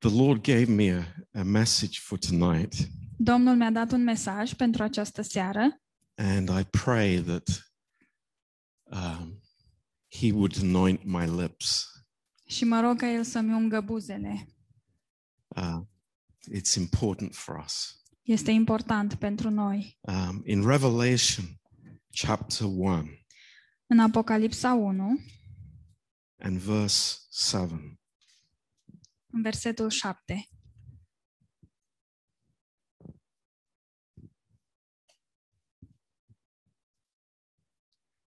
The Lord gave me a, a message for tonight, Domnul mi-a dat un mesaj pentru această seară and I pray that um, He would anoint my lips. și mă rog ca El să-mi ungă buzele. Uh, it's important for us. Este important pentru noi. Um, in Revelation chapter 1 În Apocalipsa 1, and verse 7, în versetul 7.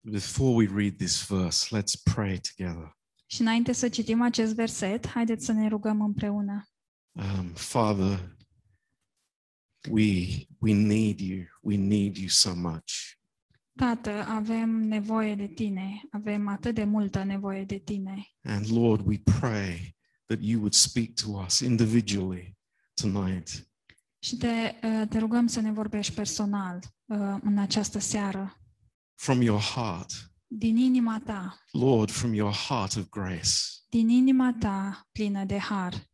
before we read this verse, let's pray together. Și înainte să citim acest verset, haideți să ne rugăm împreună. Um, Father, we, we need you. We need you so much. Tată, avem nevoie de tine, avem atât de multă nevoie de tine. And Lord, we pray that you would speak to us individually tonight. Și te, uh, te rugăm să ne vorbești personal uh, în această seară, from your heart. din inima ta, Lord, from your heart of grace. din inima ta plină de har.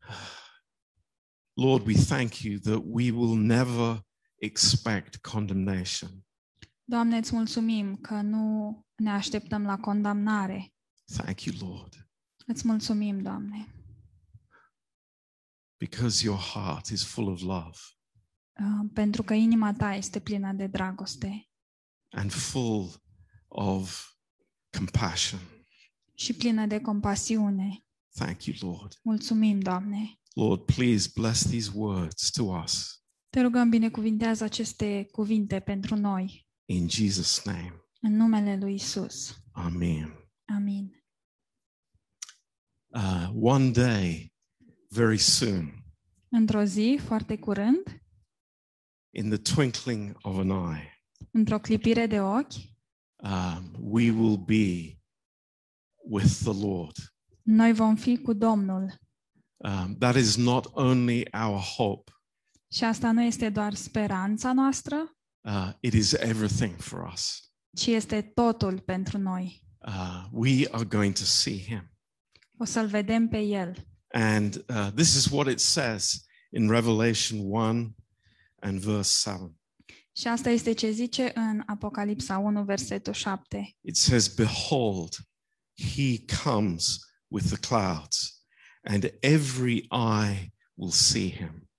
Lord, we thank you that we will never expect condemnation. Doamne, îți mulțumim că nu ne așteptăm la condamnare. Thank you, Lord, Îți mulțumim, Doamne, because your heart is full of love uh, pentru că inima ta este plină de dragoste and full of compassion. și plină de compasiune. Thank you, Lord. Mulțumim, Doamne. Lord, please bless these words to us Te rugăm, binecuvintează aceste cuvinte pentru noi, in Jesus' name. în numele lui Isus. Amen. Amin. Uh, one day, very soon, Într-o zi, foarte curând, in the twinkling of an eye, într-o clipire de ochi, um, we will be with the Lord. noi vom fi cu Domnul. Um, that is not only our hope, Și asta nu este doar speranța noastră, uh, it is everything for us. ci este totul pentru noi. Uh, we are going to see Him. O să-L vedem pe El. And uh, this is what it says in Revelation 1 and verse 7. Și asta este ce zice în Apocalipsa 1, versetul 7. It says, Behold, He comes with the clouds, and every eye will see Him.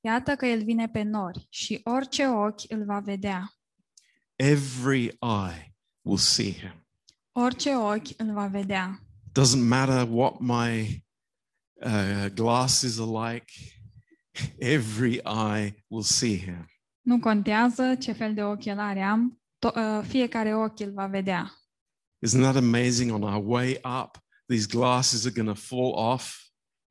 Iată că El vine pe nori și orice ochi îl va vedea. Every eye will see Him. Orice ochi îl va vedea. Doesn't matter what my uh, glasses are like, every eye will see Him. Nu contează ce fel de ochelari am, to- uh, fiecare ochi îl va vedea. Isn't that amazing? On our way up, these glasses are going to fall off.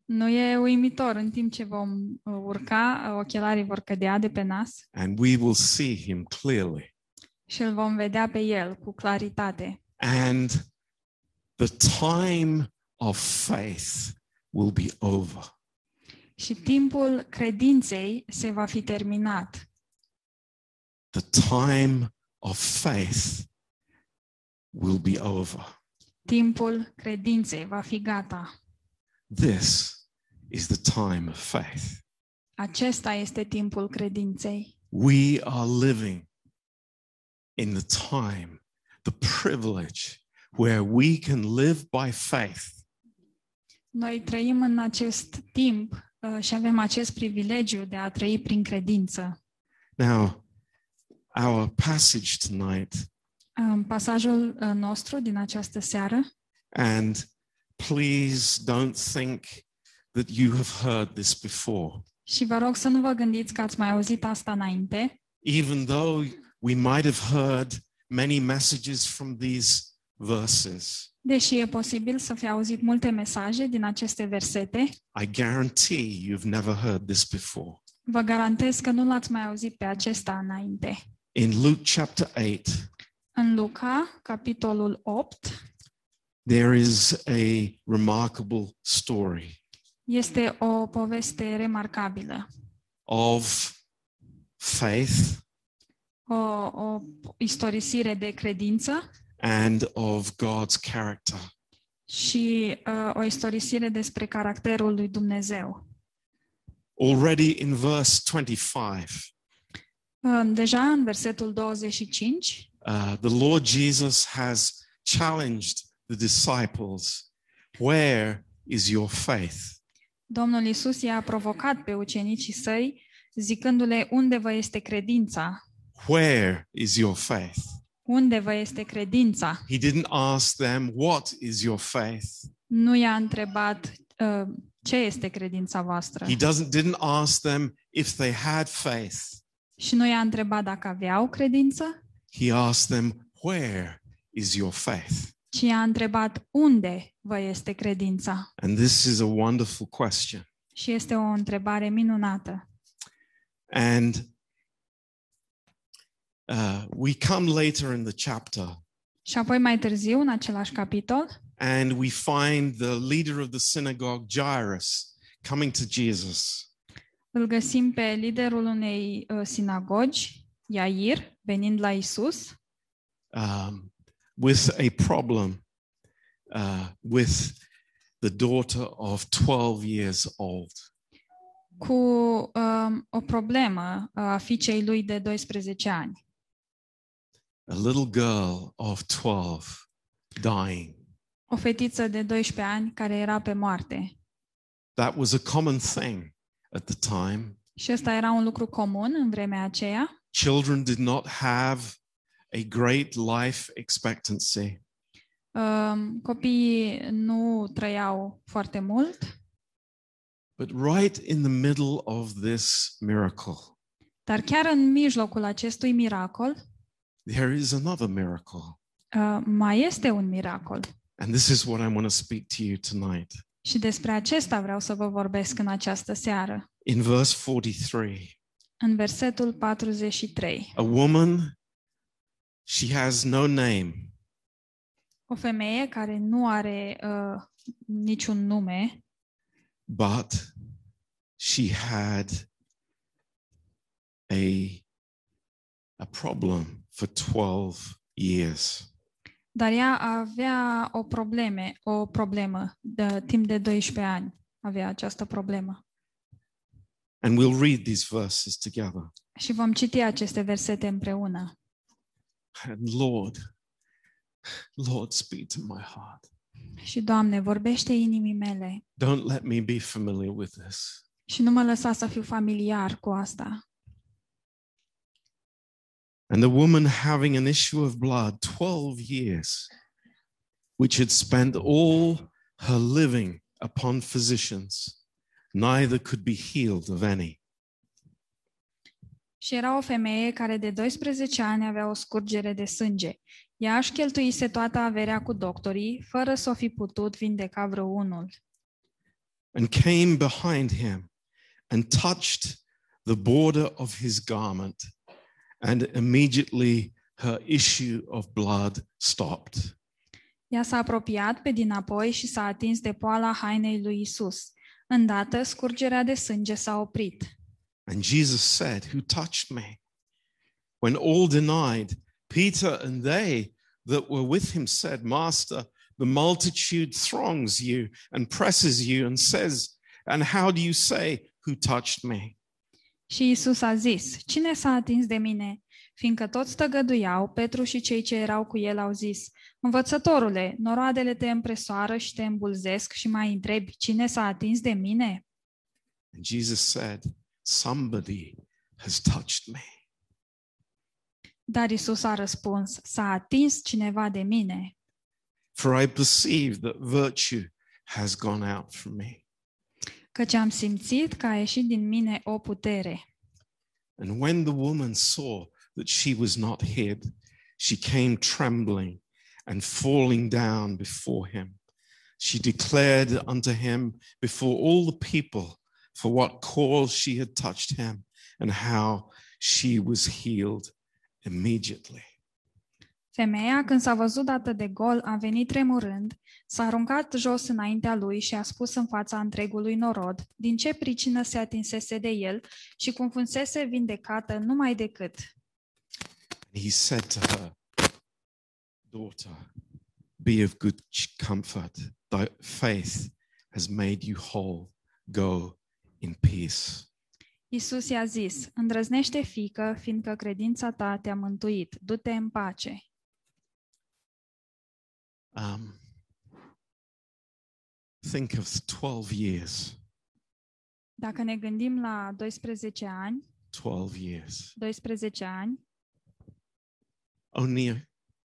Nu e uimitor, în timp ce vom uh, urca, uh, ochelarii vor cădea de pe nas and we will see him clearly. și îl vom vedea pe El cu claritate. And the time of faith will be over. Și timpul credinței se va fi terminat. The time of faith will be over. Timpul credinței va fi gata. This is the time of faith. Acesta este timpul credinței. We are living in the time, the privilege where we can live by faith Noi trăim în acest timp uh, și avem acest privilegiu de a trăi prin credință. Now, our passage tonight, În pasajul uh, nostru din această seară, and please don't think that you have heard this before. și vă rog să nu vă gândiți că ați mai auzit asta înainte, Even though we might have heard many messages from these verses, deși e posibil să fi auzit multe mesaje din aceste versete, I guarantee you've never heard this before. vă garantez că nu l-ați mai auzit pe acesta înainte. In Luke chapter 8, În Luca, capitolul 8, there is a remarkable story este o poveste remarcabilă. of faith O, o istorisire de credință and of God's character. și uh, o istorisire despre caracterul lui Dumnezeu. Already in verse 25, Uh, deja în versetul 25, uh, the Lord Jesus has challenged the disciples Where is your faith? Domnul Isus i-a provocat pe ucenicii săi, zicându-le, unde vă este credința? Where is your faith? Unde vă este credința? He didn't ask them, What is your faith? Nu i-a întrebat uh, ce este credința voastră. He doesn't didn't ask them if they had faith. Și nu i-a întrebat dacă aveau credință, He asked them, Where is your faith? ci i-a întrebat unde vă este credința. And this is a wonderful question. Și este o întrebare minunată. And uh, we come later in the chapter Și apoi mai târziu, în același capitol, and we find the leader of the synagogue, Jairus, coming to Jesus. îl găsim pe liderul unei uh, sinagogi, Iair, venind la Isus, um, with a problem uh, with the daughter of 12 years old. cu um, o problemă uh, a fiicei lui de 12 ani. A little girl of 12 dying. O fetiță de 12 ani care era pe moarte. That was a common thing at the time. Și ăsta era un lucru comun în vremea aceea. Children did not have a great life expectancy. Um, copiii nu trăiau foarte mult, But right in the middle of this miracle, dar chiar în mijlocul acestui miracol there is another miracle. uh, mai este un miracol. And this is what I want to speak to you tonight. Și despre acesta vreau să vă vorbesc în această seară. In verse 43, În versetul 43. a woman, she has no name, O femeie care nu are uh, niciun nume, but she had a, a problem for 12 years. Dar ea avea o probleme, o problemă de timp de 12 ani. Avea această problemă. And we'll read these verses together. Și vom citi aceste versete împreună. And Lord, Lord, speak to my heart. Și Doamne, vorbește inimii mele Don't let me be familiar with this. și nu mă lăsa să fiu familiar cu asta. And the woman having an issue of blood 12 years, which had spent all her living upon physicians, neither could be healed of any. Și era o femeie care de 12 ani avea o scurgere de sânge. Ea își cheltuise toată averea cu doctorii, fără să o fi putut vindeca vreunul. and came behind him and touched the border of his garment, and immediately her issue of blood stopped. Ea s-a apropiat pe dinapoi și s-a atins de poala hainei lui Isus. Îndată, scurgerea de sânge s-a oprit. And Jesus said, Who touched me? When all denied, Peter and they that were with him said, Master, the multitude throngs you and presses you and says, And how do you say, Who touched me? Și Isus a zis, cine s-a atins de mine? Fiindcă toți tăgăduiau, Petru și cei ce erau cu el au zis, Învățătorule, noroadele te împresoară și te îmbulzesc și mai întrebi, cine s-a atins de mine? And Jesus said, Somebody has touched me. Dar Isus a răspuns, s-a atins cineva de mine, For I perceive that virtue has gone out from me. căci am simțit că a ieșit din mine o putere. And when the woman saw that she was not hid, she came trembling and falling down before him. She declared unto him before all the people for what cause she had touched him and how she was healed immediately. Femeia, când s-a văzut dată de gol, a venit tremurând, s-a aruncat jos înaintea lui și a spus în fața întregului norod din ce pricină se atinsese de el și cum funsese vindecată numai decât. And he said to her, Daughter, be of good ch- comfort. thy faith has made you whole. Go in peace. Isus i-a zis, îndrăznește fică, fiindcă credința ta te-a mântuit. Du-te în pace. Um, think of 12 years. Dacă ne gândim la 12 ani, 12 years. 12 ani, Only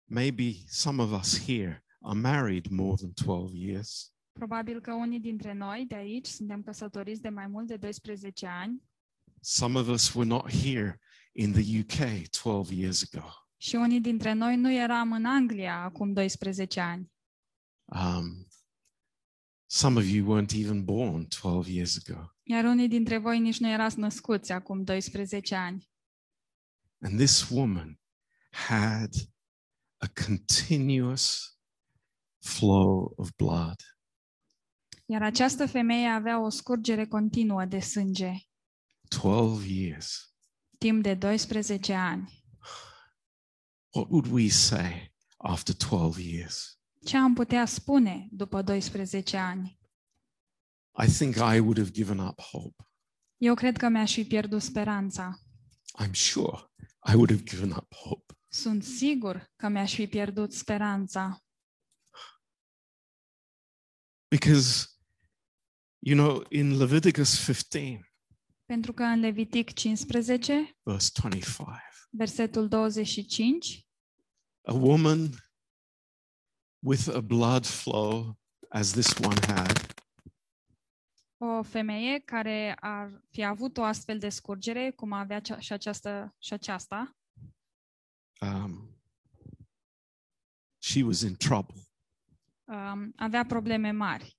maybe some of us here are married more than 12 years. probabil că unii dintre noi de aici suntem căsătoriți de mai mult de 12 ani Some of us were not here in the UK 12 years ago. și unii dintre noi nu eram în Anglia acum 12 ani. Um, some of you weren't even born 12 years ago. Iar unii dintre voi nici nu erați născuți acum 12 ani. And this woman had a continuous flow of blood. Iar această femeie avea o scurgere continuă de sânge 12 years. timp de 12 ani. What would we say after 12 years? Ce am putea spune după 12 ani? I think I would have given up hope. Eu cred că mi-aș fi pierdut speranța. I'm sure I would have given up hope. Sunt sigur că mi-aș fi pierdut speranța. Because, you know, in Leviticus 15, Pentru că în Levitic 15, verse 25, versetul 25, a woman with a blood flow as this one had o femeie care ar fi avut o astfel de scurgere, cum avea cea- și aceasta, și aceasta, um, she was in trouble. um, avea probleme mari.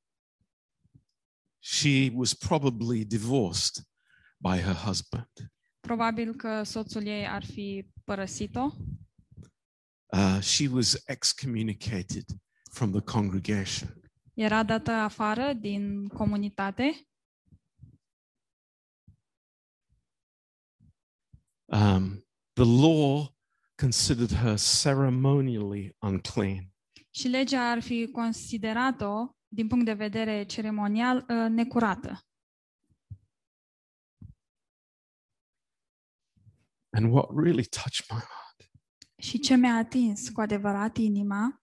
She was probably divorced by her husband. Probabil că soțul ei ar fi părăsit-o, Uh, she was excommunicated from the congregation. era dată afară din comunitate Um, the law considered her ceremonially unclean. și legea ar fi considerat-o, din punct de vedere ceremonial, uh, necurată. And what really touched my heart Și ce mi-a atins cu adevărat inima,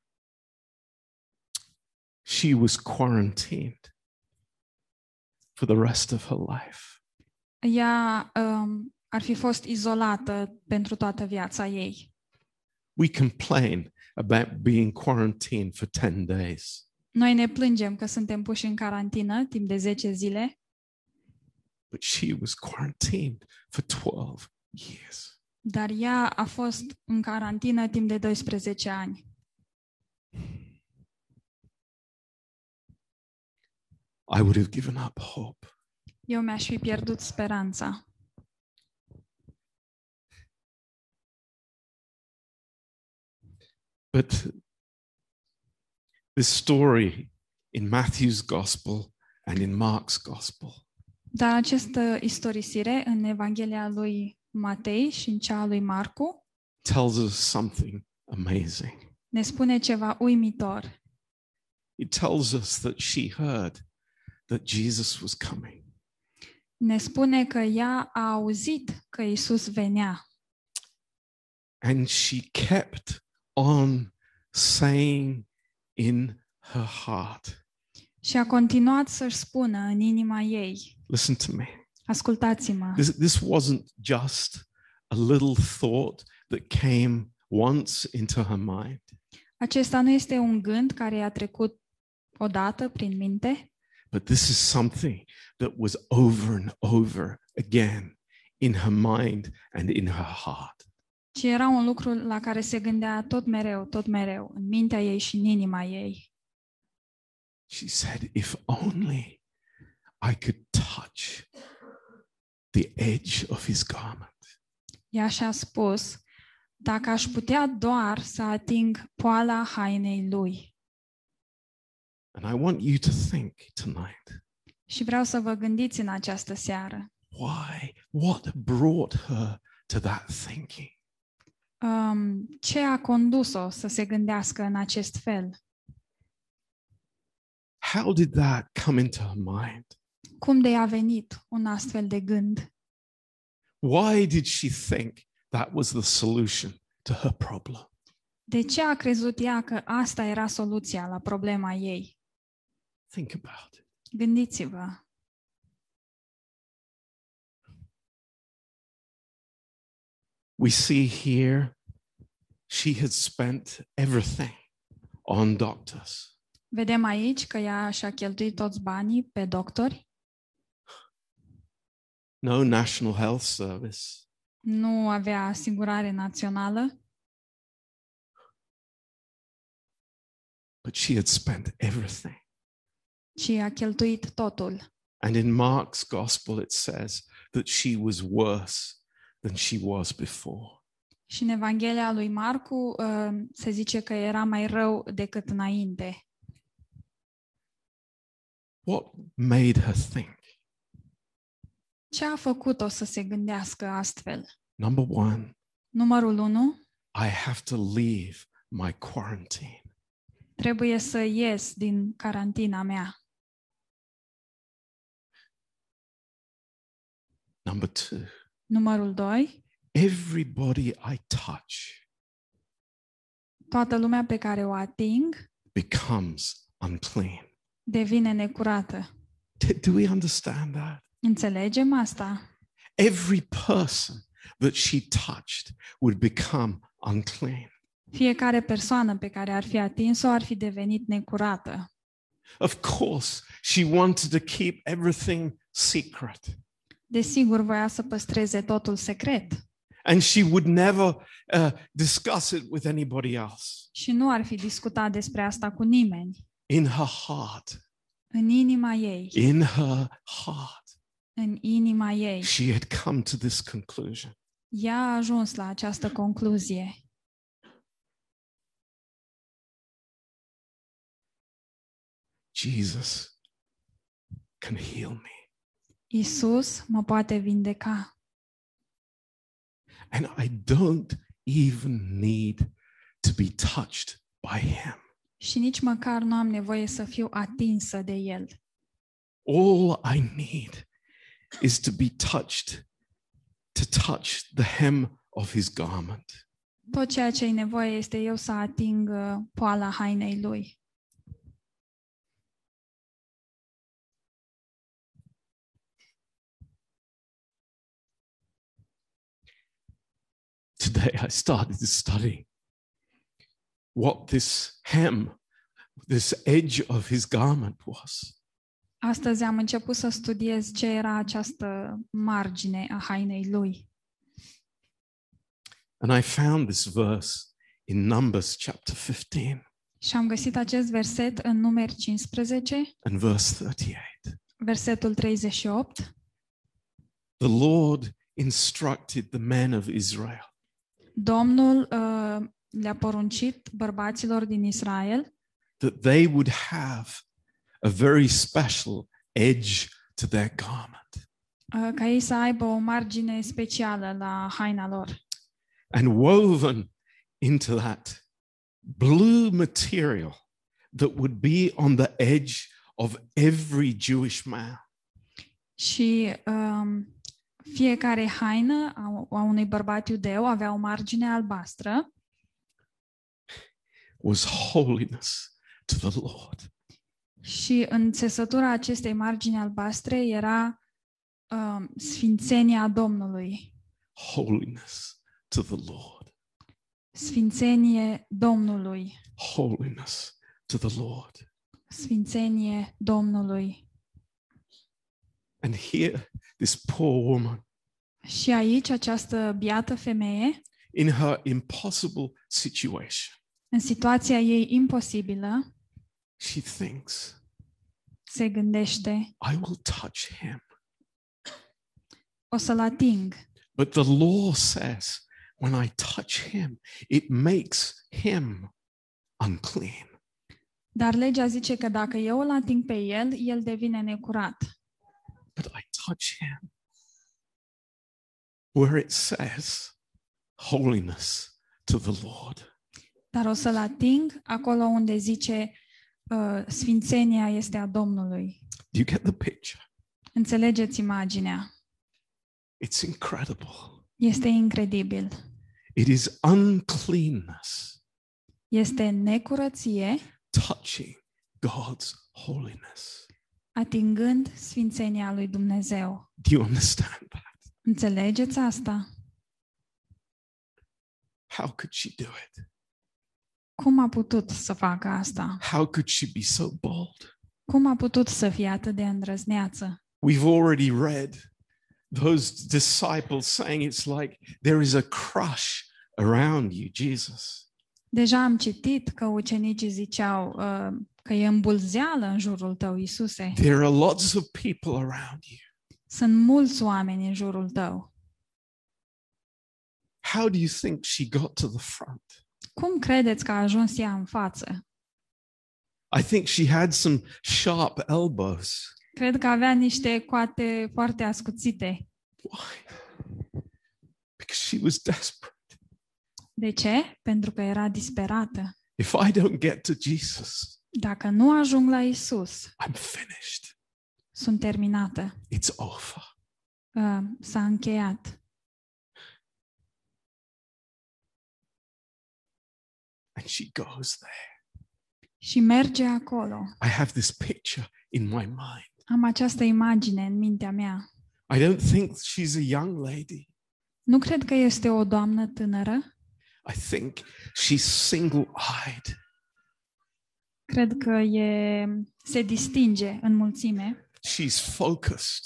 she was quarantined for the rest of her life. ea um, ar fi fost izolată pentru toată viața ei. We complain about being quarantined for 10 days, Noi ne plângem că suntem puși în carantină timp de 10 zile, but she was quarantined for 12 years. dar ea a fost în carantină timp de 12 ani. I would have given up hope. Eu mi-aș fi pierdut speranța. But this story in Matthew's gospel and in Mark's gospel Dar această istorisire în Evanghelia lui Matei și în cea a lui Marcu tells us something amazing. ne spune ceva uimitor. It tells us that she heard that Jesus was coming. Ne spune că ea a auzit că Isus venea And she kept on saying in her heart, și a continuat să-și spună în inima ei, listen to me. ascultați-mă, This, this wasn't just a little thought that came once into her mind. acesta nu este un gând care i-a trecut odată prin minte, But this is something that was over and over again in her mind and in her heart. Ci era un lucru la care se gândea tot mereu, tot mereu, în mintea ei și în inima ei. She said, If only I could touch the edge of his garment. Ea și-a spus, dacă aș putea doar să ating poala hainei lui. And I want you to think tonight Și vreau să vă gândiți în această seară. why, what brought her to that thinking? Um, ce a condus-o să se gândească în acest fel? How did that come into her mind? Cum de a venit un astfel de gând? Why did she think that was the solution to her problem? De ce a crezut ea că asta era soluția la problema ei? Think about it. Gândiți-vă. We see here she had spent everything on doctors. Vedem aici că ea și-a cheltuit toți banii pe doctori, No National Health Service, nu avea asigurare națională, but she had spent everything. ci a cheltuit totul. And in Mark's gospel, it says that she was worse than she was before. Și în Evanghelia lui Marcu uh, se zice că era mai rău decât înainte. What made her think? Ce a făcut-o să se gândească astfel? Number one, Numărul 1. I have to leave my quarantine. Trebuie să ies din carantina mea. Number two, Numărul 2. Everybody I touch Toată lumea pe care o ating becomes unclean. devine necurată. D- Do we understand that? Înțelegem asta? Every person that she touched would become unclean. Fiecare persoană pe care ar fi atins-o ar fi devenit necurată. Of course, she wanted to keep everything secret. Desigur, voia să păstreze totul secret And she would never uh, discuss it with anybody else. și nu ar fi discutat despre asta cu nimeni. In her heart, În inima ei, in her heart, în inima ei, she had come to this conclusion. ea a ajuns la această concluzie. Jesus can heal me. Isus mă poate vindeca And I don't even need to be touched by him. și nici măcar nu am nevoie să fiu atinsă de El. All I need is to be touched, to touch the hem of his garment. Tot ceea ce ai nevoie este eu să ating uh, poala hainei Lui. Today I started to study what this hem, this edge of his garment was. Astăzi am început să studiez ce era această margine a hainei Lui. And I found this verse in Numbers chapter 15 Și am găsit acest verset în numeri 15, and verse 38. versetul 38. The Lord instructed the men of Israel Domnul uh, le-a poruncit bărbaților din Israel that they would have a very special edge to their garment. uh, ca ei să aibă o margine specială la haina lor. And woven into that blue material that would be on the edge of every Jewish man. Și um, fiecare haină a, a unui bărbat iudeu avea o margine albastră was holiness to the Lord. și în țesătura acestei margini albastre era um, sfințenia Domnului. Holiness to the Lord. Sfințenie Domnului. Holiness to the Lord. Sfințenie Domnului. And here, this poor woman, Și aici această biată femeie, in her impossible situation, în situația ei imposibilă, she thinks, se gândește, I will touch him. o să-l ating. But the law says, when I touch him, it makes him unclean. Dar legea zice că dacă eu îl ating pe el, el devine necurat. But I touch him where it says, holiness to the Lord. Dar o să-l ating acolo unde zice uh, sfințenia este a Domnului. Do you get the picture? Înțelegeți imaginea. It's incredible. Este incredibil. It is uncleanness Este necurăție touching God's holiness. Atingând sfințenia lui Dumnezeu. Do you understand that? Înțelegeți asta? How could she do it? Cum a putut să facă asta? How could she be so bold? Cum a putut să fie atât de îndrăzneață? We've already read those disciples saying it's like there is a crush around you, Jesus. Deja am citit că ucenicii ziceau uh, că e îmbulzeală în jurul tău, Isuse. There are lots of people around you. Sunt mulți oameni în jurul tău. How do you think she got to the front? Cum credeți că a ajuns ea în față? I think she had some sharp elbows. Cred că avea niște coate foarte ascuțite. Why? Because she was desperate. De ce? Pentru că era disperată. If I don't get to Jesus, Dacă nu ajung la Isus, I'm finished. sunt terminată. It's over. Uh, s-a încheiat. And she goes there. Și merge acolo. I have this picture in my mind. Am această imagine în mintea mea. I don't think she's a young lady. Nu cred că este o doamnă tânără. I think she's single eyed. Cred că e, se distinge în mulțime. She's focused.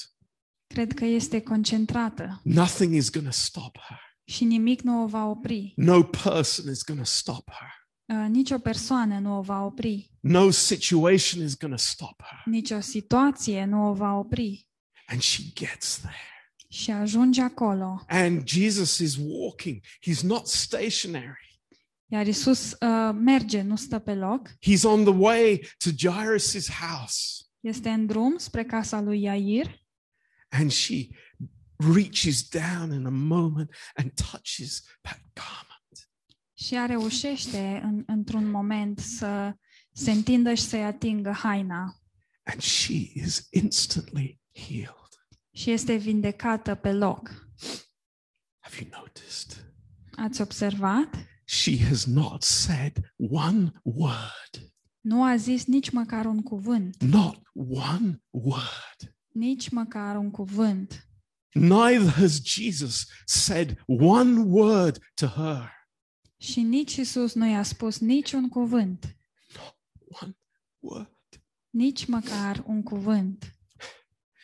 Cred că este concentrată Nothing is going to stop her. și nimic nu o va opri. No person is going to stop her. Uh, nici o persoană nu o va opri. No situation is going to stop her. Nici o situație nu o va opri. And she gets there. Și ajunge acolo. And Jesus is walking. He's not stationary. Iar Isus uh, merge, nu stă pe loc. He's on the way to Jairus' house. Este în drum spre casa lui Iair And she reaches down in a moment and touches that garment. și ea reușește în, într-un moment să se întindă și să-i atingă haina. And she is instantly healed. Și este vindecată pe loc. Have you noticed? Ați observat? She has not said one word. Nu a zis nici măcar un cuvânt. Not one word. Nici măcar un cuvânt. Neither has Jesus said one word to her. Și nici Isus nu i-a spus niciun cuvânt. One word. Nici măcar un cuvânt.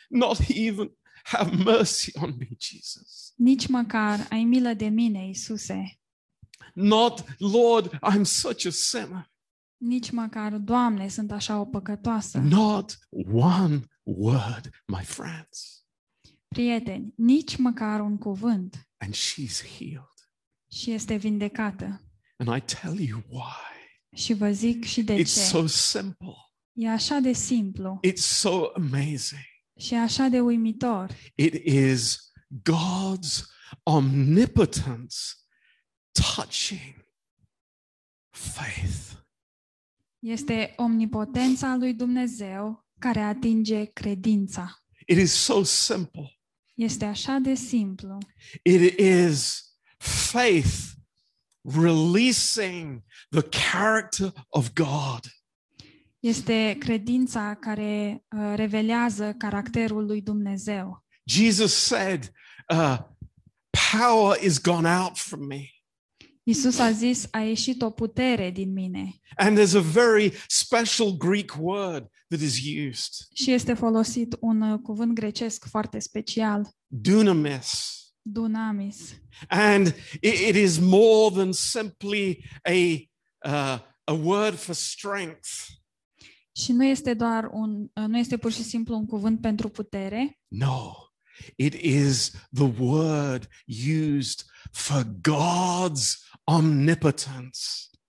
Not even have mercy on me, Jesus. Nici măcar ai milă de mine, Isuse. Not, Lord, I'm such a sinner. Nici măcar, Doamne, sunt așa o păcătoasă. Not one word, my friends. Prieteni, nici măcar un cuvânt. And she's healed. Și este vindecată. And I tell you why. Și vă zic și de It's ce. so simple. E așa de simplu It's so amazing. și așa de uimitor. It is God's omnipotence touching faith. Este omnipotența lui Dumnezeu care atinge credința. It is so simple. Este așa de simplu. It is faith releasing the character of God. Este credința care uh, revelează caracterul lui Dumnezeu. Jesus said, uh, Power is gone out from me. Isus a zis, a ieșit o putere din mine. And there's a very special Greek word that is used Și este folosit un uh, cuvânt grecesc foarte special, dunamis. dunamis. And it, it is more than simply a, uh, a word for strength. Și nu este doar un, uh, nu este pur și simplu un cuvânt pentru putere, No, it is the word used for God's omnipotence.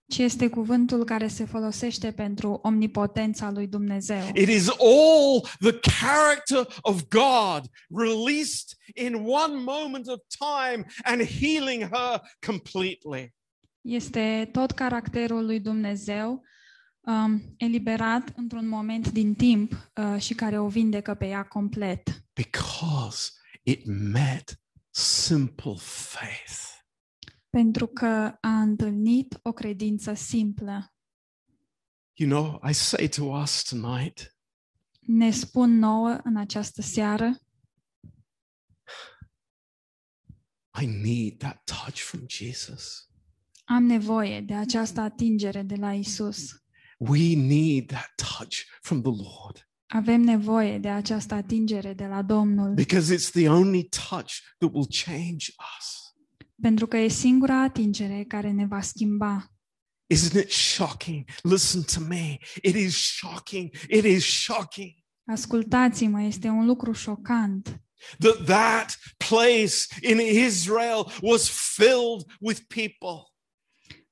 ci este cuvântul care se folosește pentru omnipotența lui Dumnezeu. It is all the character of God released in one moment of time and healing her completely. Este tot caracterul lui Dumnezeu um, eliberat într-un moment din timp uh, și care o vindecă pe ea complet. because it met simple faith. Pentru că a întâlnit o credință simplă. You know, I say to us tonight, Ne spun nouă în această seară, I need that touch from Jesus. am nevoie de această atingere de la Isus. We need that touch from the Lord Avem nevoie de această atingere de la Domnul, because it's the only touch that will change us. Pentru că e singura atingere care ne va schimba. Isn't it shocking? Listen to me. It is shocking. It is shocking Ascultați-mă, este un lucru șocant that that place in Israel was filled with people,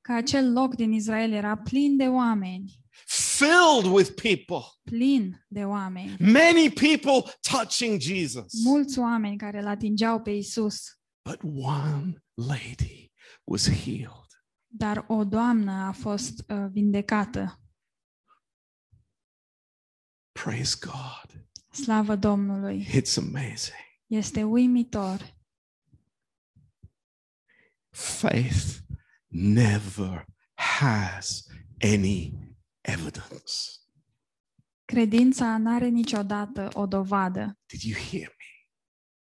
că acel loc din Israel era plin de oameni, filled with people. plin de oameni, Many people touching Jesus. mulți oameni care îl atingeau pe Isus, But one lady was healed. dar o doamnă a fost uh, vindecată. Praise God. Slavă Domnului! It's amazing. Este uimitor. Faith never has any evidence. Credința nu are niciodată o dovadă. Did you hear me?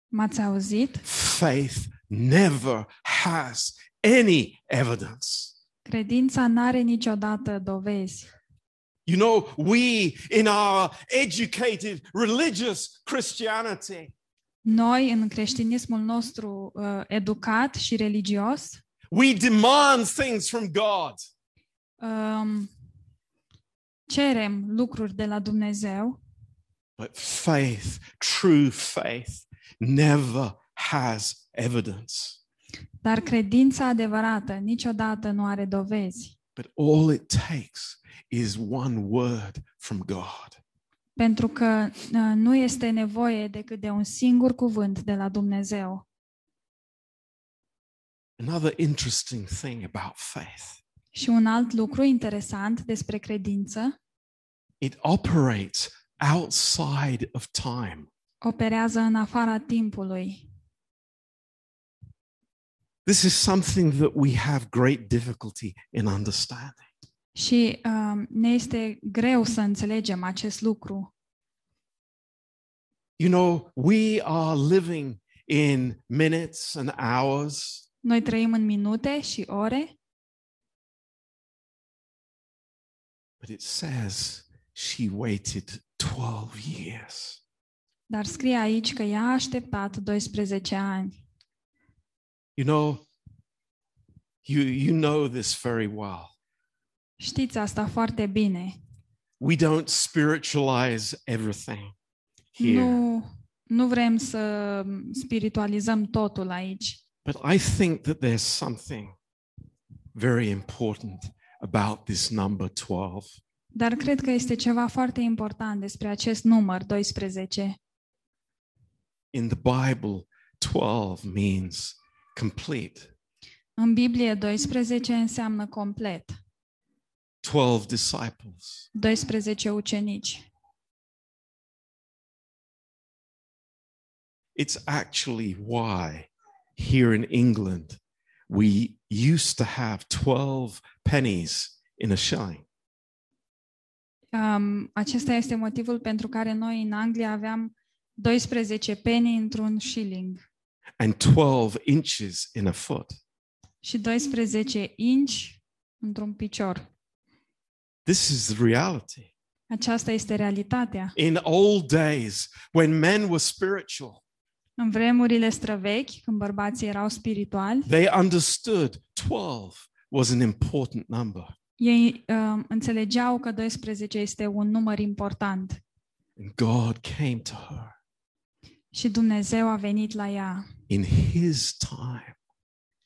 M-ați auzit? Faith never has any evidence. Credința nu are niciodată dovezi. You know, we in our educated religious Christianity, Noi, în creștinismul nostru uh, educat și religios, we demand things from God. um, cerem lucruri de la Dumnezeu, But faith, true faith, never has evidence. dar credința adevărată niciodată nu are dovezi. But all it takes is one word from God. Pentru că uh, nu este nevoie decât de un singur cuvânt de la Dumnezeu. Another interesting thing about faith Și un alt lucru interesant despre credință, it operates outside of time. Operează în afara timpului. This is something that we have great difficulty in understanding. Și um, ne este greu să înțelegem acest lucru. You know, we are living in minutes and hours, Noi trăim în minute și ore, but it says she waited 12 years. Dar scrie aici că ea a așteptat 12 ani. You know, you, you know this very well. Știți asta foarte bine. We don't spiritualize everything here. Nu, nu vrem să spiritualizăm totul aici, But I think that there's something very important about this number 12. dar cred că este ceva foarte important despre acest număr 12. In the Bible, 12 means complete. În Biblie 12 înseamnă complet, 12 disciples. 12 ucenici. It's actually why here in England we used to have 12 pennies in a shilling. Um, acesta este motivul pentru care noi în Anglia aveam 12 penny într-un shilling and 12 inches in a foot. și 12 inch într-un picior. This is the reality. Aceasta este realitatea. In old days, when men were spiritual, În vremurile străvechi, când bărbații erau spirituali, they understood 12 was an important number. ei um, înțelegeau că 12 este un număr important And God came to her și Dumnezeu a venit la ea in His time,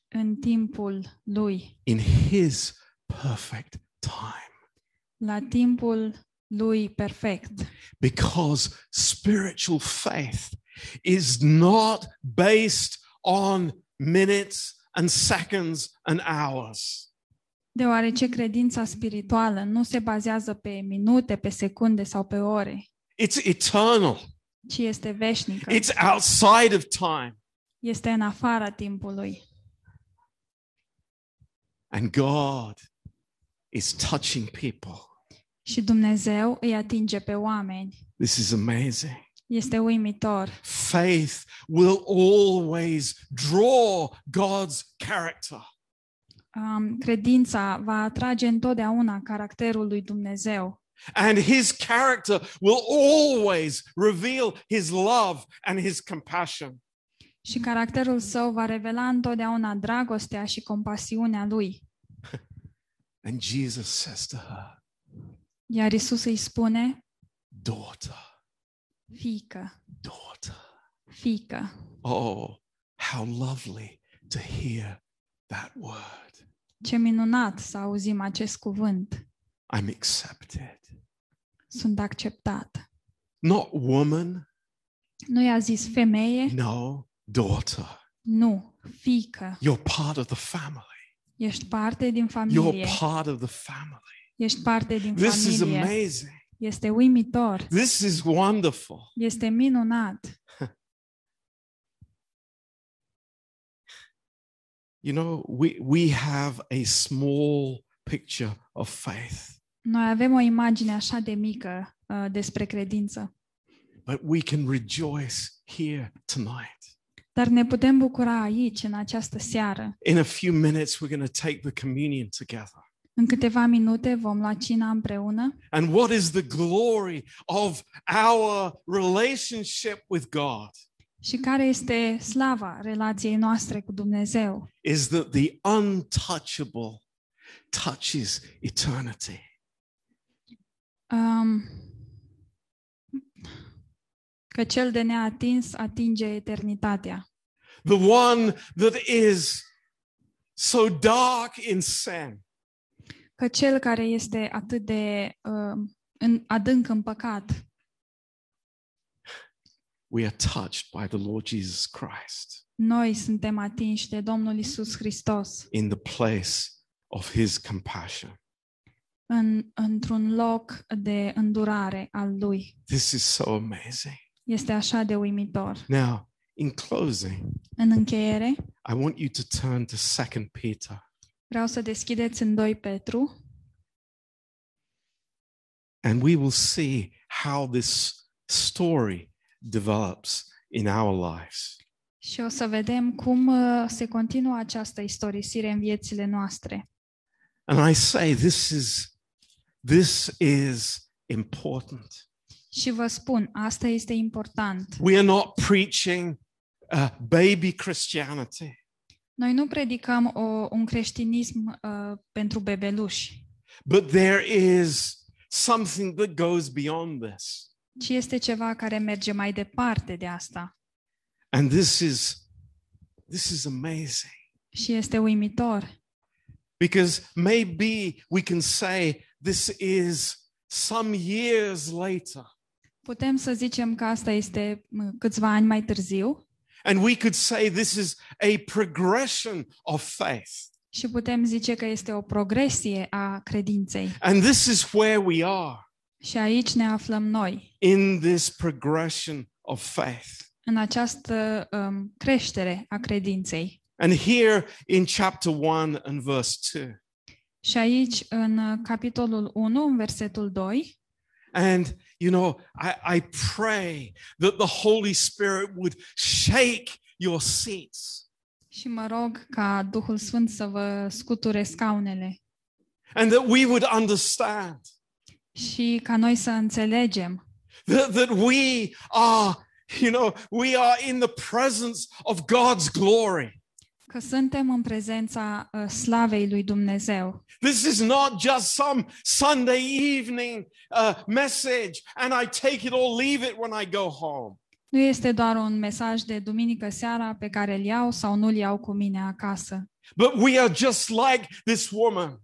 în timpul lui, in His perfect time. la timpul lui perfect. Because spiritual faith is not based on minutes and seconds and hours. Deoarece credința spirituală nu se bazează pe minute, pe secunde sau pe ore, It's eternal. Ci este veșnică. It's outside of time. Este în afara timpului. And God is touching people. Și Dumnezeu îi atinge pe oameni. This is amazing. Este uimitor. Faith will always draw God's character. Um, credința va atrage întotdeauna caracterul lui Dumnezeu And his character will always reveal his love and his compassion. și caracterul său va revela întotdeauna dragostea și compasiunea lui. And Jesus says to her, Iar Isus îi spune, Daughter, fică, daughter. fică. Oh, how lovely to hear that word. Ce minunat să auzim acest cuvânt. I'm accepted. Sunt acceptat. Not woman, Nu i-a zis femeie, no, daughter. nu, fică. You're part of the family. Ești parte din You're part of the family. Ești parte din This is familie. amazing. Este uimitor. This is wonderful. Este minunat. You know, we, we have a small picture of faith, Noi avem o imagine așa de mică uh, despre credință, but we can rejoice here tonight. dar ne putem bucura aici, în această seară. In a few minutes, we're going to take the communion together. În câteva minute vom lua cina împreună And what is the glory of our relationship with God? și care este slava relației noastre cu Dumnezeu. Is that the untouchable touches eternity. Um, că cel de neatins atinge eternitatea. The one that is so dark in sin Că cel care este atât de uh, în, adânc în păcat, we are touched by the Lord Jesus Christ noi suntem atinși de Domnul Isus Hristos in the place of his compassion. În, într-un loc de îndurare al Lui. This is so amazing. Este așa de uimitor. Now, in closing, În încheiere, I want you to turn to 2 Peter vreau să deschideți în 2 Petru and we will see how this story develops in our lives. și o să vedem cum uh, se continuă această istorisire în viețile noastre. And I say this is this is important. Și vă spun, asta este important. We are not preaching uh, baby Christianity. Noi nu predicăm o, un creștinism uh, pentru bebeluși, But there is something that goes beyond this. ci este ceva care merge mai departe de asta. And this is this is amazing. Și este uimitor. Because maybe we can say this is some years later. Putem să zicem că asta este m, câțiva ani mai târziu And we could say this is a progression of faith. și putem zice că este o progresie a credinței. And this is where we are Și aici ne aflăm noi, in this progression of faith. în această um, creștere a credinței. And here in chapter 1 and verse 2, Și aici, în uh, capitolul 1, în versetul 2, And, you know, I, I pray that the Holy Spirit would shake your seats. și mă rog ca Duhul Sfânt să vă scuture scaunele. And that we would understand și ca noi să înțelegem. that, that we are, you know, we are in the presence of God's glory. Că suntem în prezența uh, slavei lui Dumnezeu. This is not just some Sunday evening uh, message and I take it or leave it when I go home. Nu este doar un mesaj de duminică seara pe care îl iau sau nu-l iau cu mine acasă, But we are just like this woman.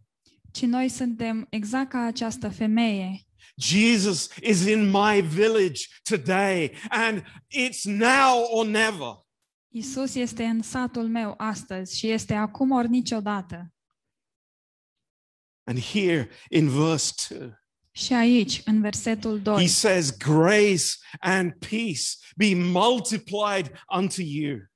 ci noi suntem exact ca această femeie. Jesus is in my village today, and it's now or never. Isus este în satul meu astăzi și este acum ori niciodată. And here in verse 2, Și aici, în versetul he 2, says, Grace and peace be multiplied unto you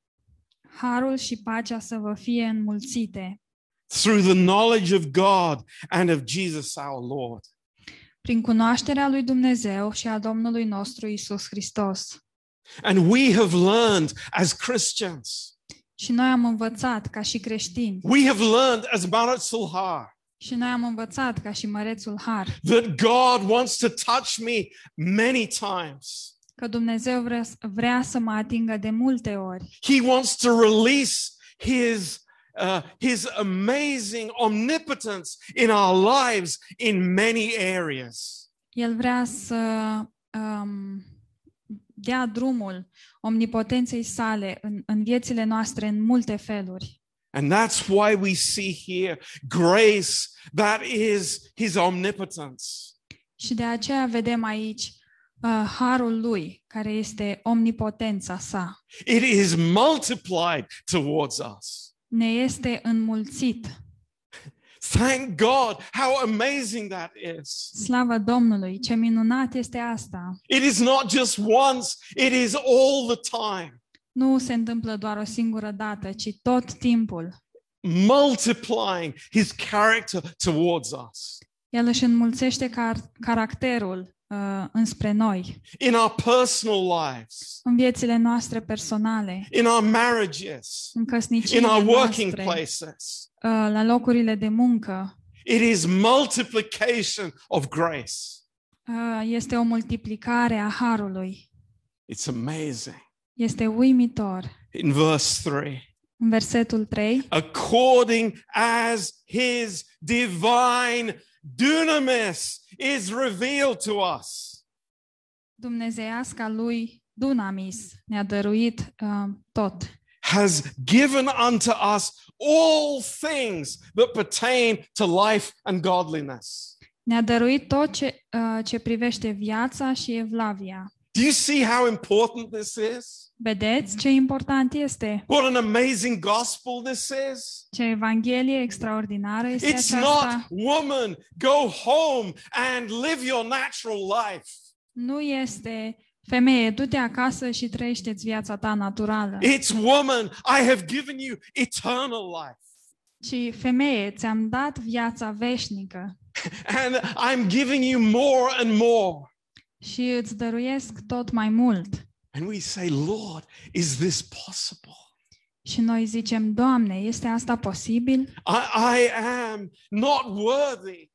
harul și pacea să vă fie înmulțite through the knowledge of God and of Jesus our Lord. prin cunoașterea lui Dumnezeu și a Domnului nostru Isus Hristos. And we have learned as Christians, Și noi am învățat ca și creștini, we have learned as Barat Sulhar, și noi am învățat ca și mărețul Har, that God wants to touch me many times. că Dumnezeu vrea, vrea să mă atingă de multe ori. He wants to release his uh, his amazing omnipotence in our lives in many areas. El vrea să um, dea drumul omnipotenței sale în, în viețile noastre în multe feluri. And that's why we see here grace that is his omnipotence. Și de aceea vedem aici uh, harul lui, care este omnipotența sa. It is multiplied towards us. Ne este înmulțit. Thank God how amazing that is. Slavă Domnului, ce minunat este asta! It is not just once, it is all the time. Nu se întâmplă doar o singură dată, ci tot timpul. multiplying his character towards us El își înmulțește car- caracterul uh, înspre noi, in our personal lives, în viețile noastre personale, in our marriages, în in căsniciile our working noastre, places. Uh, la locurile de muncă. It is multiplication of grace. Uh, Este o multiplicare a harului. It's amazing. Este uimitor. In verse 3, În versetul 3, according as his divine dunamis is revealed to us. Dumnezeiasca lui Dunamis ne-a dăruit uh, tot. Has given unto us all things that pertain to life and godliness. Ne-a dăruit tot ce, uh, ce privește viața și evlavia. Do you see how important this is? Vedeți ce important este? What an amazing gospel this is. Ce evanghelie extraordinară este It's aceasta? not, woman, go home and live your natural life. Nu este femeie, du-te acasă și trăiește-ți viața ta naturală. It's, woman, I have given you eternal life. Ci femeie, ți-am dat viața veșnică And I'm giving you more and more. și îți dăruiesc tot mai mult. And we say, Lord, is this possible? Și noi zicem, Doamne, este asta posibil? I, I am not worthy.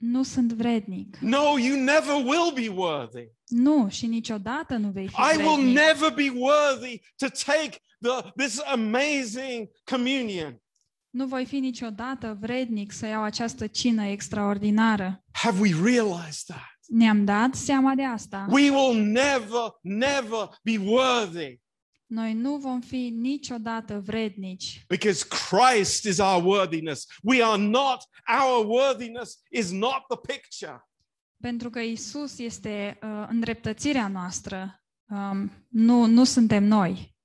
Nu sunt vrednic. No, you never will be worthy. Nu, și niciodată nu vei fi I will vrednic. never be worthy to take the, this amazing communion. Nu voi fi niciodată vrednic să iau această cină extraordinară. Have we realized that? Ne-am dat seama de asta. We will never, never be worthy Noi nu vom fi niciodată vrednici, because Christ is our worthiness. We are not, our worthiness is not the picture. pentru că Isus este uh, îndreptățirea noastră. Um, nu, nu suntem noi.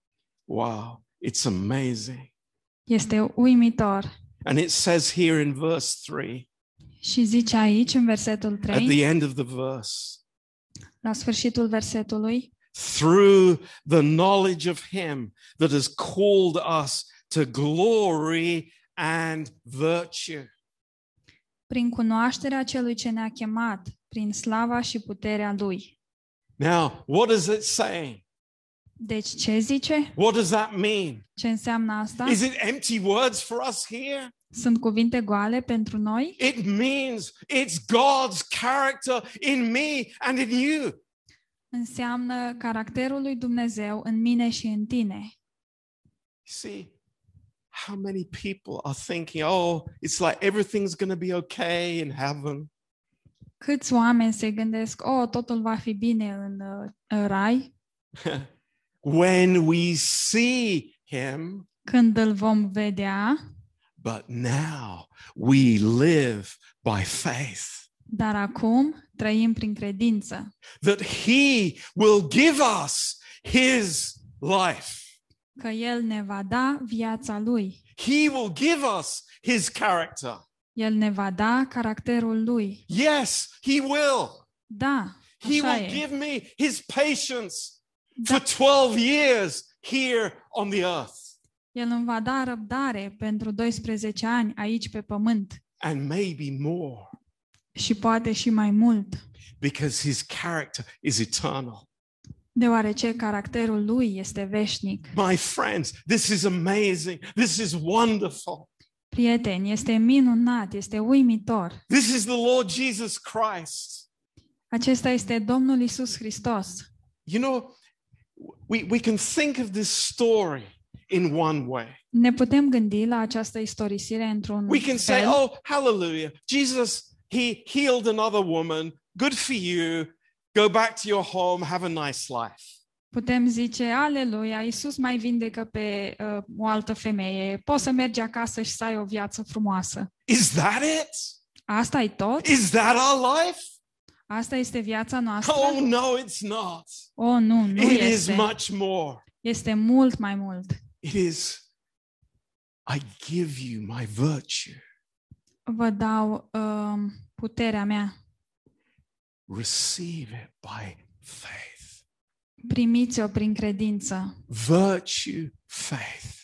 Wow, it's amazing. Este uimitor. And it says here in verse 3, Și zice aici, în versetul at 3, the end of the verse, la sfârșitul versetului, through the knowledge of him that has called us to glory and virtue. prin cunoașterea celui ce ne-a chemat, prin slava și puterea lui. Now, what is it saying? Deci ce zice? What does that mean? Ce înseamnă asta? Is it empty words for us here? Sunt cuvinte goale pentru noi? It means it's God's character in me and in you. Înseamnă caracterul lui Dumnezeu în mine și în tine. See, how many people are thinking, oh, it's like everything's going to be okay in heaven. Câți oameni se gândesc, oh, totul va fi bine în, uh, în rai, when we see him, când îl vom vedea, but now we live by faith dar acum trăim prin credință, that he will give us his life. că El ne va da viața Lui. He will give us his character. El ne va da caracterul lui. Yes, He will. Da, He așa will e. give me His patience Da. for 12 years here on the earth El îmi va da răbdare pentru 12 ani aici pe pământ and maybe more și poate și mai mult, because His character is eternal. deoarece caracterul lui este veșnic. My friends, this is amazing. This is wonderful. Prieteni, este minunat, este uimitor. This is the Lord Jesus Christ. Acesta este Domnul Isus Hristos. You know, we, we can think of this story in one way. Ne putem gândi la această istorisire într-un We can say, fel. oh, hallelujah. Jesus, he healed another woman. Good for you. Go back to your home. Have a nice life. Putem zice, aleluia, Isus mai vindecă pe uh, o altă femeie. Poți să mergi acasă și să ai o viață frumoasă. Is that it? Asta e tot? Is that our life? Asta este viața noastră? Oh, no, it's not. Oh, nu, nu It is este. much more. Este mult mai mult. It is, I give you my virtue. Vă dau um, puterea mea. Receive it by faith. Primiți-o prin credință. Virtue, faith.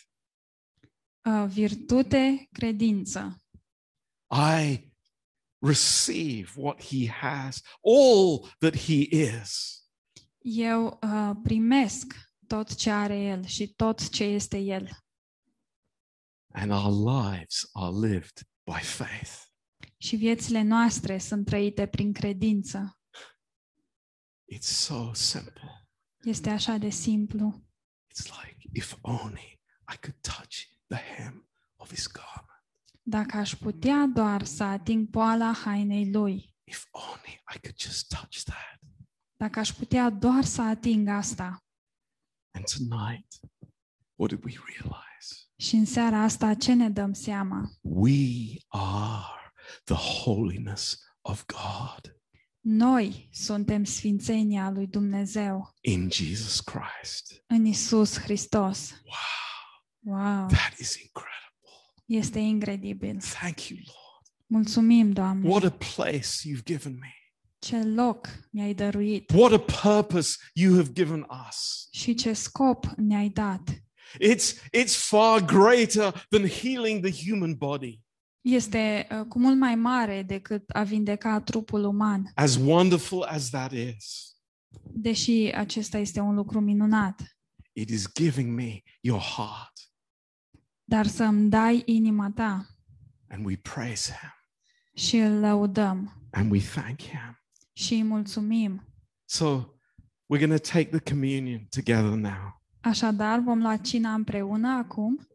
Uh, virtute, credință. I receive what he has, all that he is. Eu uh, primesc tot ce are El și tot ce este El. And our lives are lived by faith. Și viețile noastre sunt trăite prin credință. It's so simple. Este așa de simplu. It's like, if only I could touch the hem of his garment. Dacă aș putea doar să ating poala hainei Lui, If only I could just touch that. dacă aș putea doar să ating asta. And tonight, what did we realize? Și în seara asta ce ne dăm seama? We are the holiness of God Noi suntem sfințenia lui Dumnezeu in Jesus Christ. în Isus Hristos. Wow, Wow! that is incredible. Este incredibil. Thank you, Lord. Mulțumim, Doamne! What a place you've given me. Ce loc mi-ai dăruit What a purpose you have given us. și ce scop ne-ai dat. It's, it's far greater than healing the human body. Este uh, cu mult mai mare decât a vindeca trupul uman, As wonderful as that is, deși acesta este un lucru minunat. it is giving me your heart. Dar să-mi dai inima ta And we praise him și îl lăudăm and we thank him. și îi mulțumim. So we're going to take the communion together now. Așadar, vom lua cina împreună acum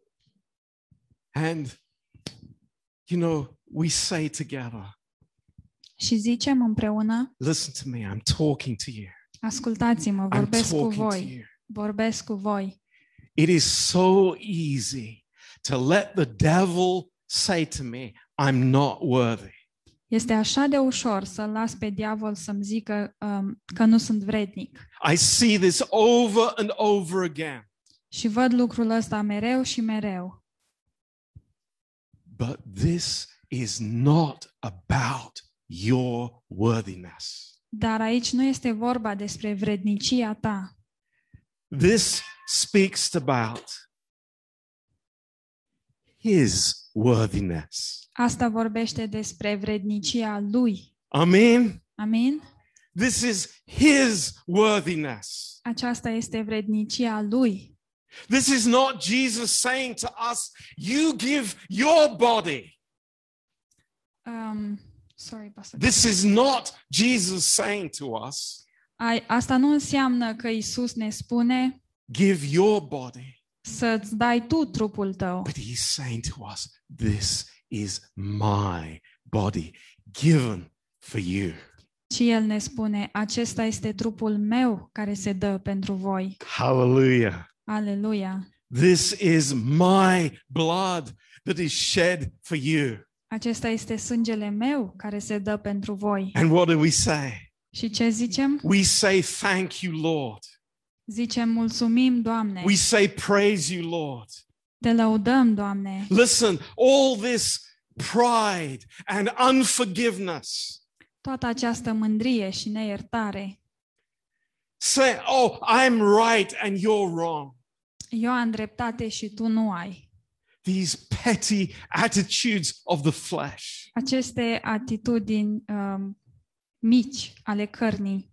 And, you know, we say together, și zicem împreună, listen to me, I'm talking to you. ascultați-mă, I'm vorbesc cu talking to voi, you. vorbesc cu voi. It is so easy to let the devil say to me, I'm not worthy. Este așa de ușor să las pe diavol să-mi zică um, că nu sunt vrednic. I see this over and over again. Și văd lucrul ăsta mereu și mereu. But this is not about your worthiness. Dar aici nu este vorba despre vrednicia ta. This speaks about his worthiness. Asta vorbește despre vrednicia lui. Amen. Amin? This is his worthiness. Aceasta este vrednicia lui. This is not Jesus saying to us, You give your body. Um, sorry, pastor. This is not Jesus saying to us, Ai, asta nu înseamnă că Isus ne spune Give your body. să-ți dai tu trupul tău, But he's saying to us, This is my body given for you. ci El ne spune, acesta este trupul meu care se dă pentru voi. Hallelujah. Aleluia! This is my blood that is shed for you. Acesta este sângele meu care se dă pentru voi. And what do we say? Și ce zicem? We say, Thank you, Lord. Zicem, mulțumim, Doamne, We say, Praise you, Lord. Te lăudăm, Doamne. Listen, all this pride and unforgiveness. Toată această mândrie și neiertare. Say, oh, I'm right and you're wrong. Eu am dreptate și tu nu ai. These petty attitudes of the flesh. Aceste atitudini um, mici ale cărnii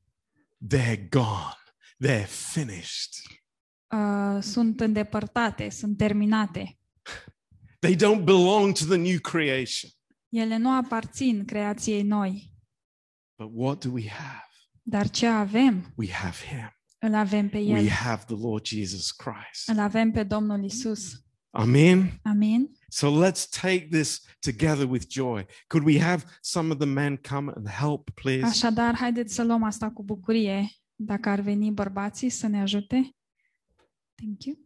They're gone. They're finished. Uh, sunt îndepărtate, sunt terminate. They don't belong to the new creation. Ele nu aparțin creației noi, But what do we have? dar ce avem? We have Him. Îl avem pe We El. have the Lord Jesus Christ. Îl avem pe Domnul Isus. Amen. Amin? So let's take this together with joy. Could we have some of the men come and help, please? Așadar, haideți să luăm asta cu bucurie. Dacă ar veni bărbații să ne ajute. Thank you.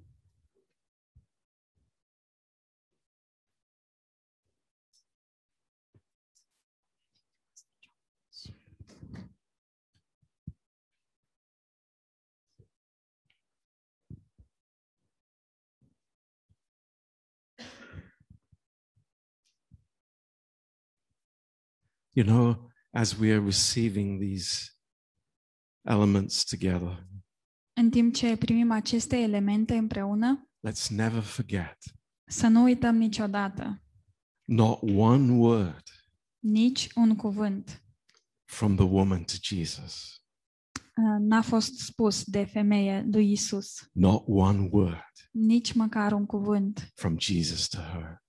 You know, as we are receiving these elements together, În timp ce primim aceste elemente împreună, let's never forget să nu uităm niciodată not one word nici un cuvânt from the woman to Jesus. uh, n-a fost spus de femeie lui Isus. Not one word Nici măcar un cuvânt from Jesus to her.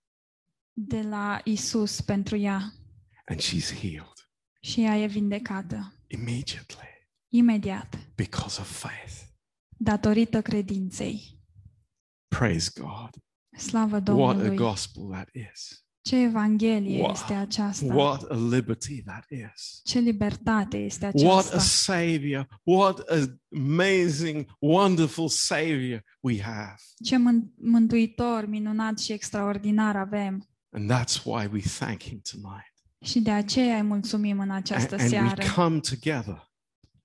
de la Isus pentru ea. And she's healed Și ea e vindecată. immediately Imediat. because of faith. Datorită credinței. Praise God. Slavă What a Domnului! gospel that is. Ce evanghelie Wow. este aceasta! What a liberty that is. Ce libertate este What aceasta! a savior. What an amazing, wonderful savior we have. Ce mân- mântuitor, minunat și extraordinar avem! And that's why we thank him tonight. Și de aceea îi mulțumim în A- această and seară. we come together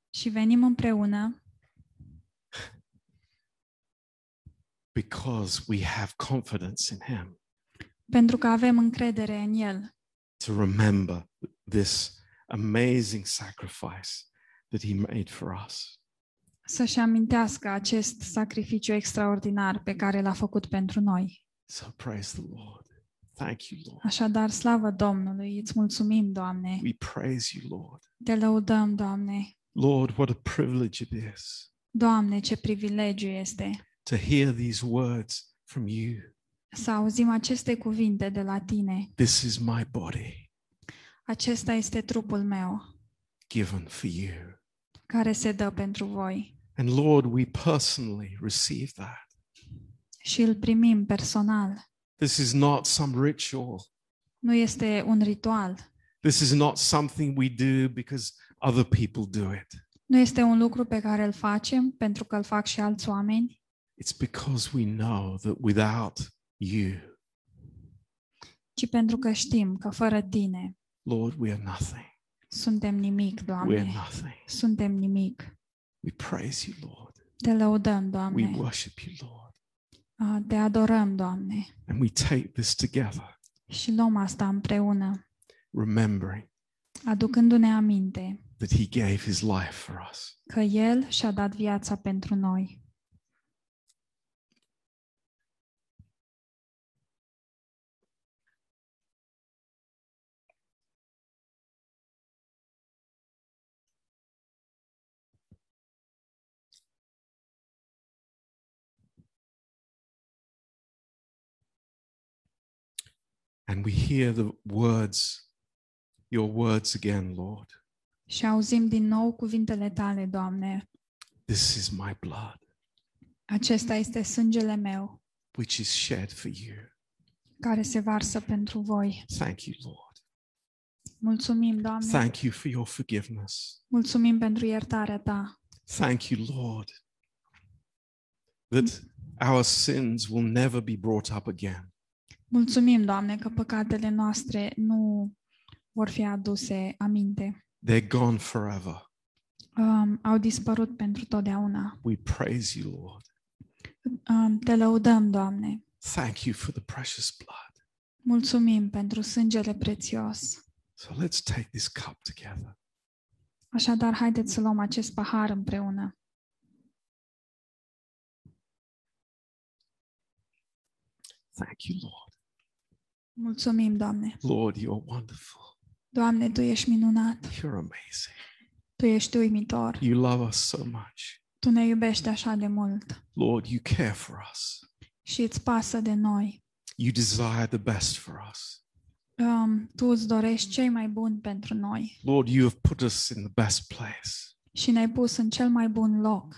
Și venim împreună because we have confidence in him pentru că avem încredere în El. to remember this amazing sacrifice that he made for us. Să-și amintească acest sacrificiu extraordinar pe care l-a făcut pentru noi. So praise the Lord. Thank you, Lord. Așadar, slavă Domnului! Îți mulțumim, Doamne! We praise you, Lord. Te lăudăm, Doamne! Lord, what a privilege it is Doamne, ce privilegiu este to hear these words from you. să auzim aceste cuvinte de la Tine. This is my body Acesta este trupul meu, given for you. care se dă pentru voi. And Lord, we personally receive that. Și îl primim personal. This is not some ritual. Nu este un ritual. This is not something we do because other people do it. Nu este un lucru pe care îl facem pentru că îl fac și alți oameni, It's because we know that without you, ci pentru că știm că fără Tine Lord, we are nothing. suntem nimic, We're Doamne. nothing. Suntem nimic. We praise you, Lord. Te lăudăm, We Doamne. worship you, Lord. Ah, Te adorăm, Doamne. And we take this together, Și luăm asta împreună, remembering aducându-ne aminte that He gave His life for us. că El și-a dat viața pentru noi. And we hear the words, your words again, Lord. Și auzim din nou cuvintele Tale, Doamne. This is my blood, Acesta este sângele meu, which is shed for you. care se varsă pentru voi. Thank you, Lord. Mulțumim, Doamne. Thank you for your forgiveness. Mulțumim pentru iertarea Ta. Thank you, Lord, that our sins will never be brought up again. Mulțumim, Doamne, că păcatele noastre nu vor fi aduse aminte. They're gone forever. Um, au dispărut pentru totdeauna. We praise you, Lord. Um, te lăudăm, Doamne. Thank you for the precious blood. Mulțumim pentru sângele prețios. So let's take this cup together. Așadar, haideți să luăm acest pahar împreună. Thank you, Lord. Mulțumim, Doamne. Lord, you're wonderful. Doamne, Tu ești minunat. You're amazing. Tu ești uimitor. You love us so much. Tu ne iubești așa de mult Lord, you care for us. și îți pasă de noi. You desire the best for us. Um, tu îți dorești cei mai buni pentru noi Lord, you have put us in the best place. și ne-ai pus în cel mai bun loc.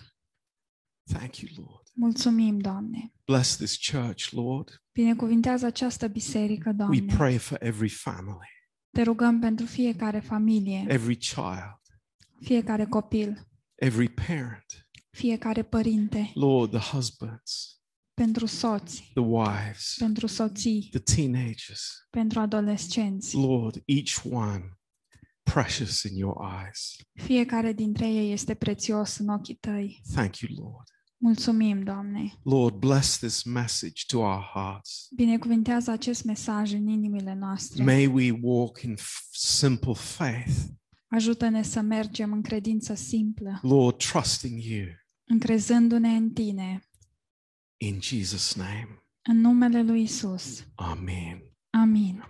Thank you, Lord. Mulțumim, Doamne. Bless this church, Lord. Binecuvintează această biserică, We Doamne. pray for every family, Te rugăm pentru fiecare familie, every child, fiecare copil, every parent. fiecare părinte, Lord, the husbands, pentru soți, the wives, pentru soții, the teenagers. pentru adolescenți. Lord, each one precious in your eyes. Fiecare dintre ei este prețios în ochii tăi. Thank you, Lord. Mulțumim, Doamne. Lord, bless this message to our hearts. Binecuvintează acest mesaj în inimile noastre. May we walk in f- simple faith, Ajută-ne să mergem în credință simplă, Lord, trusting you încrezându-ne în Tine, in Jesus' name. în numele lui Isus. Amen. Amin.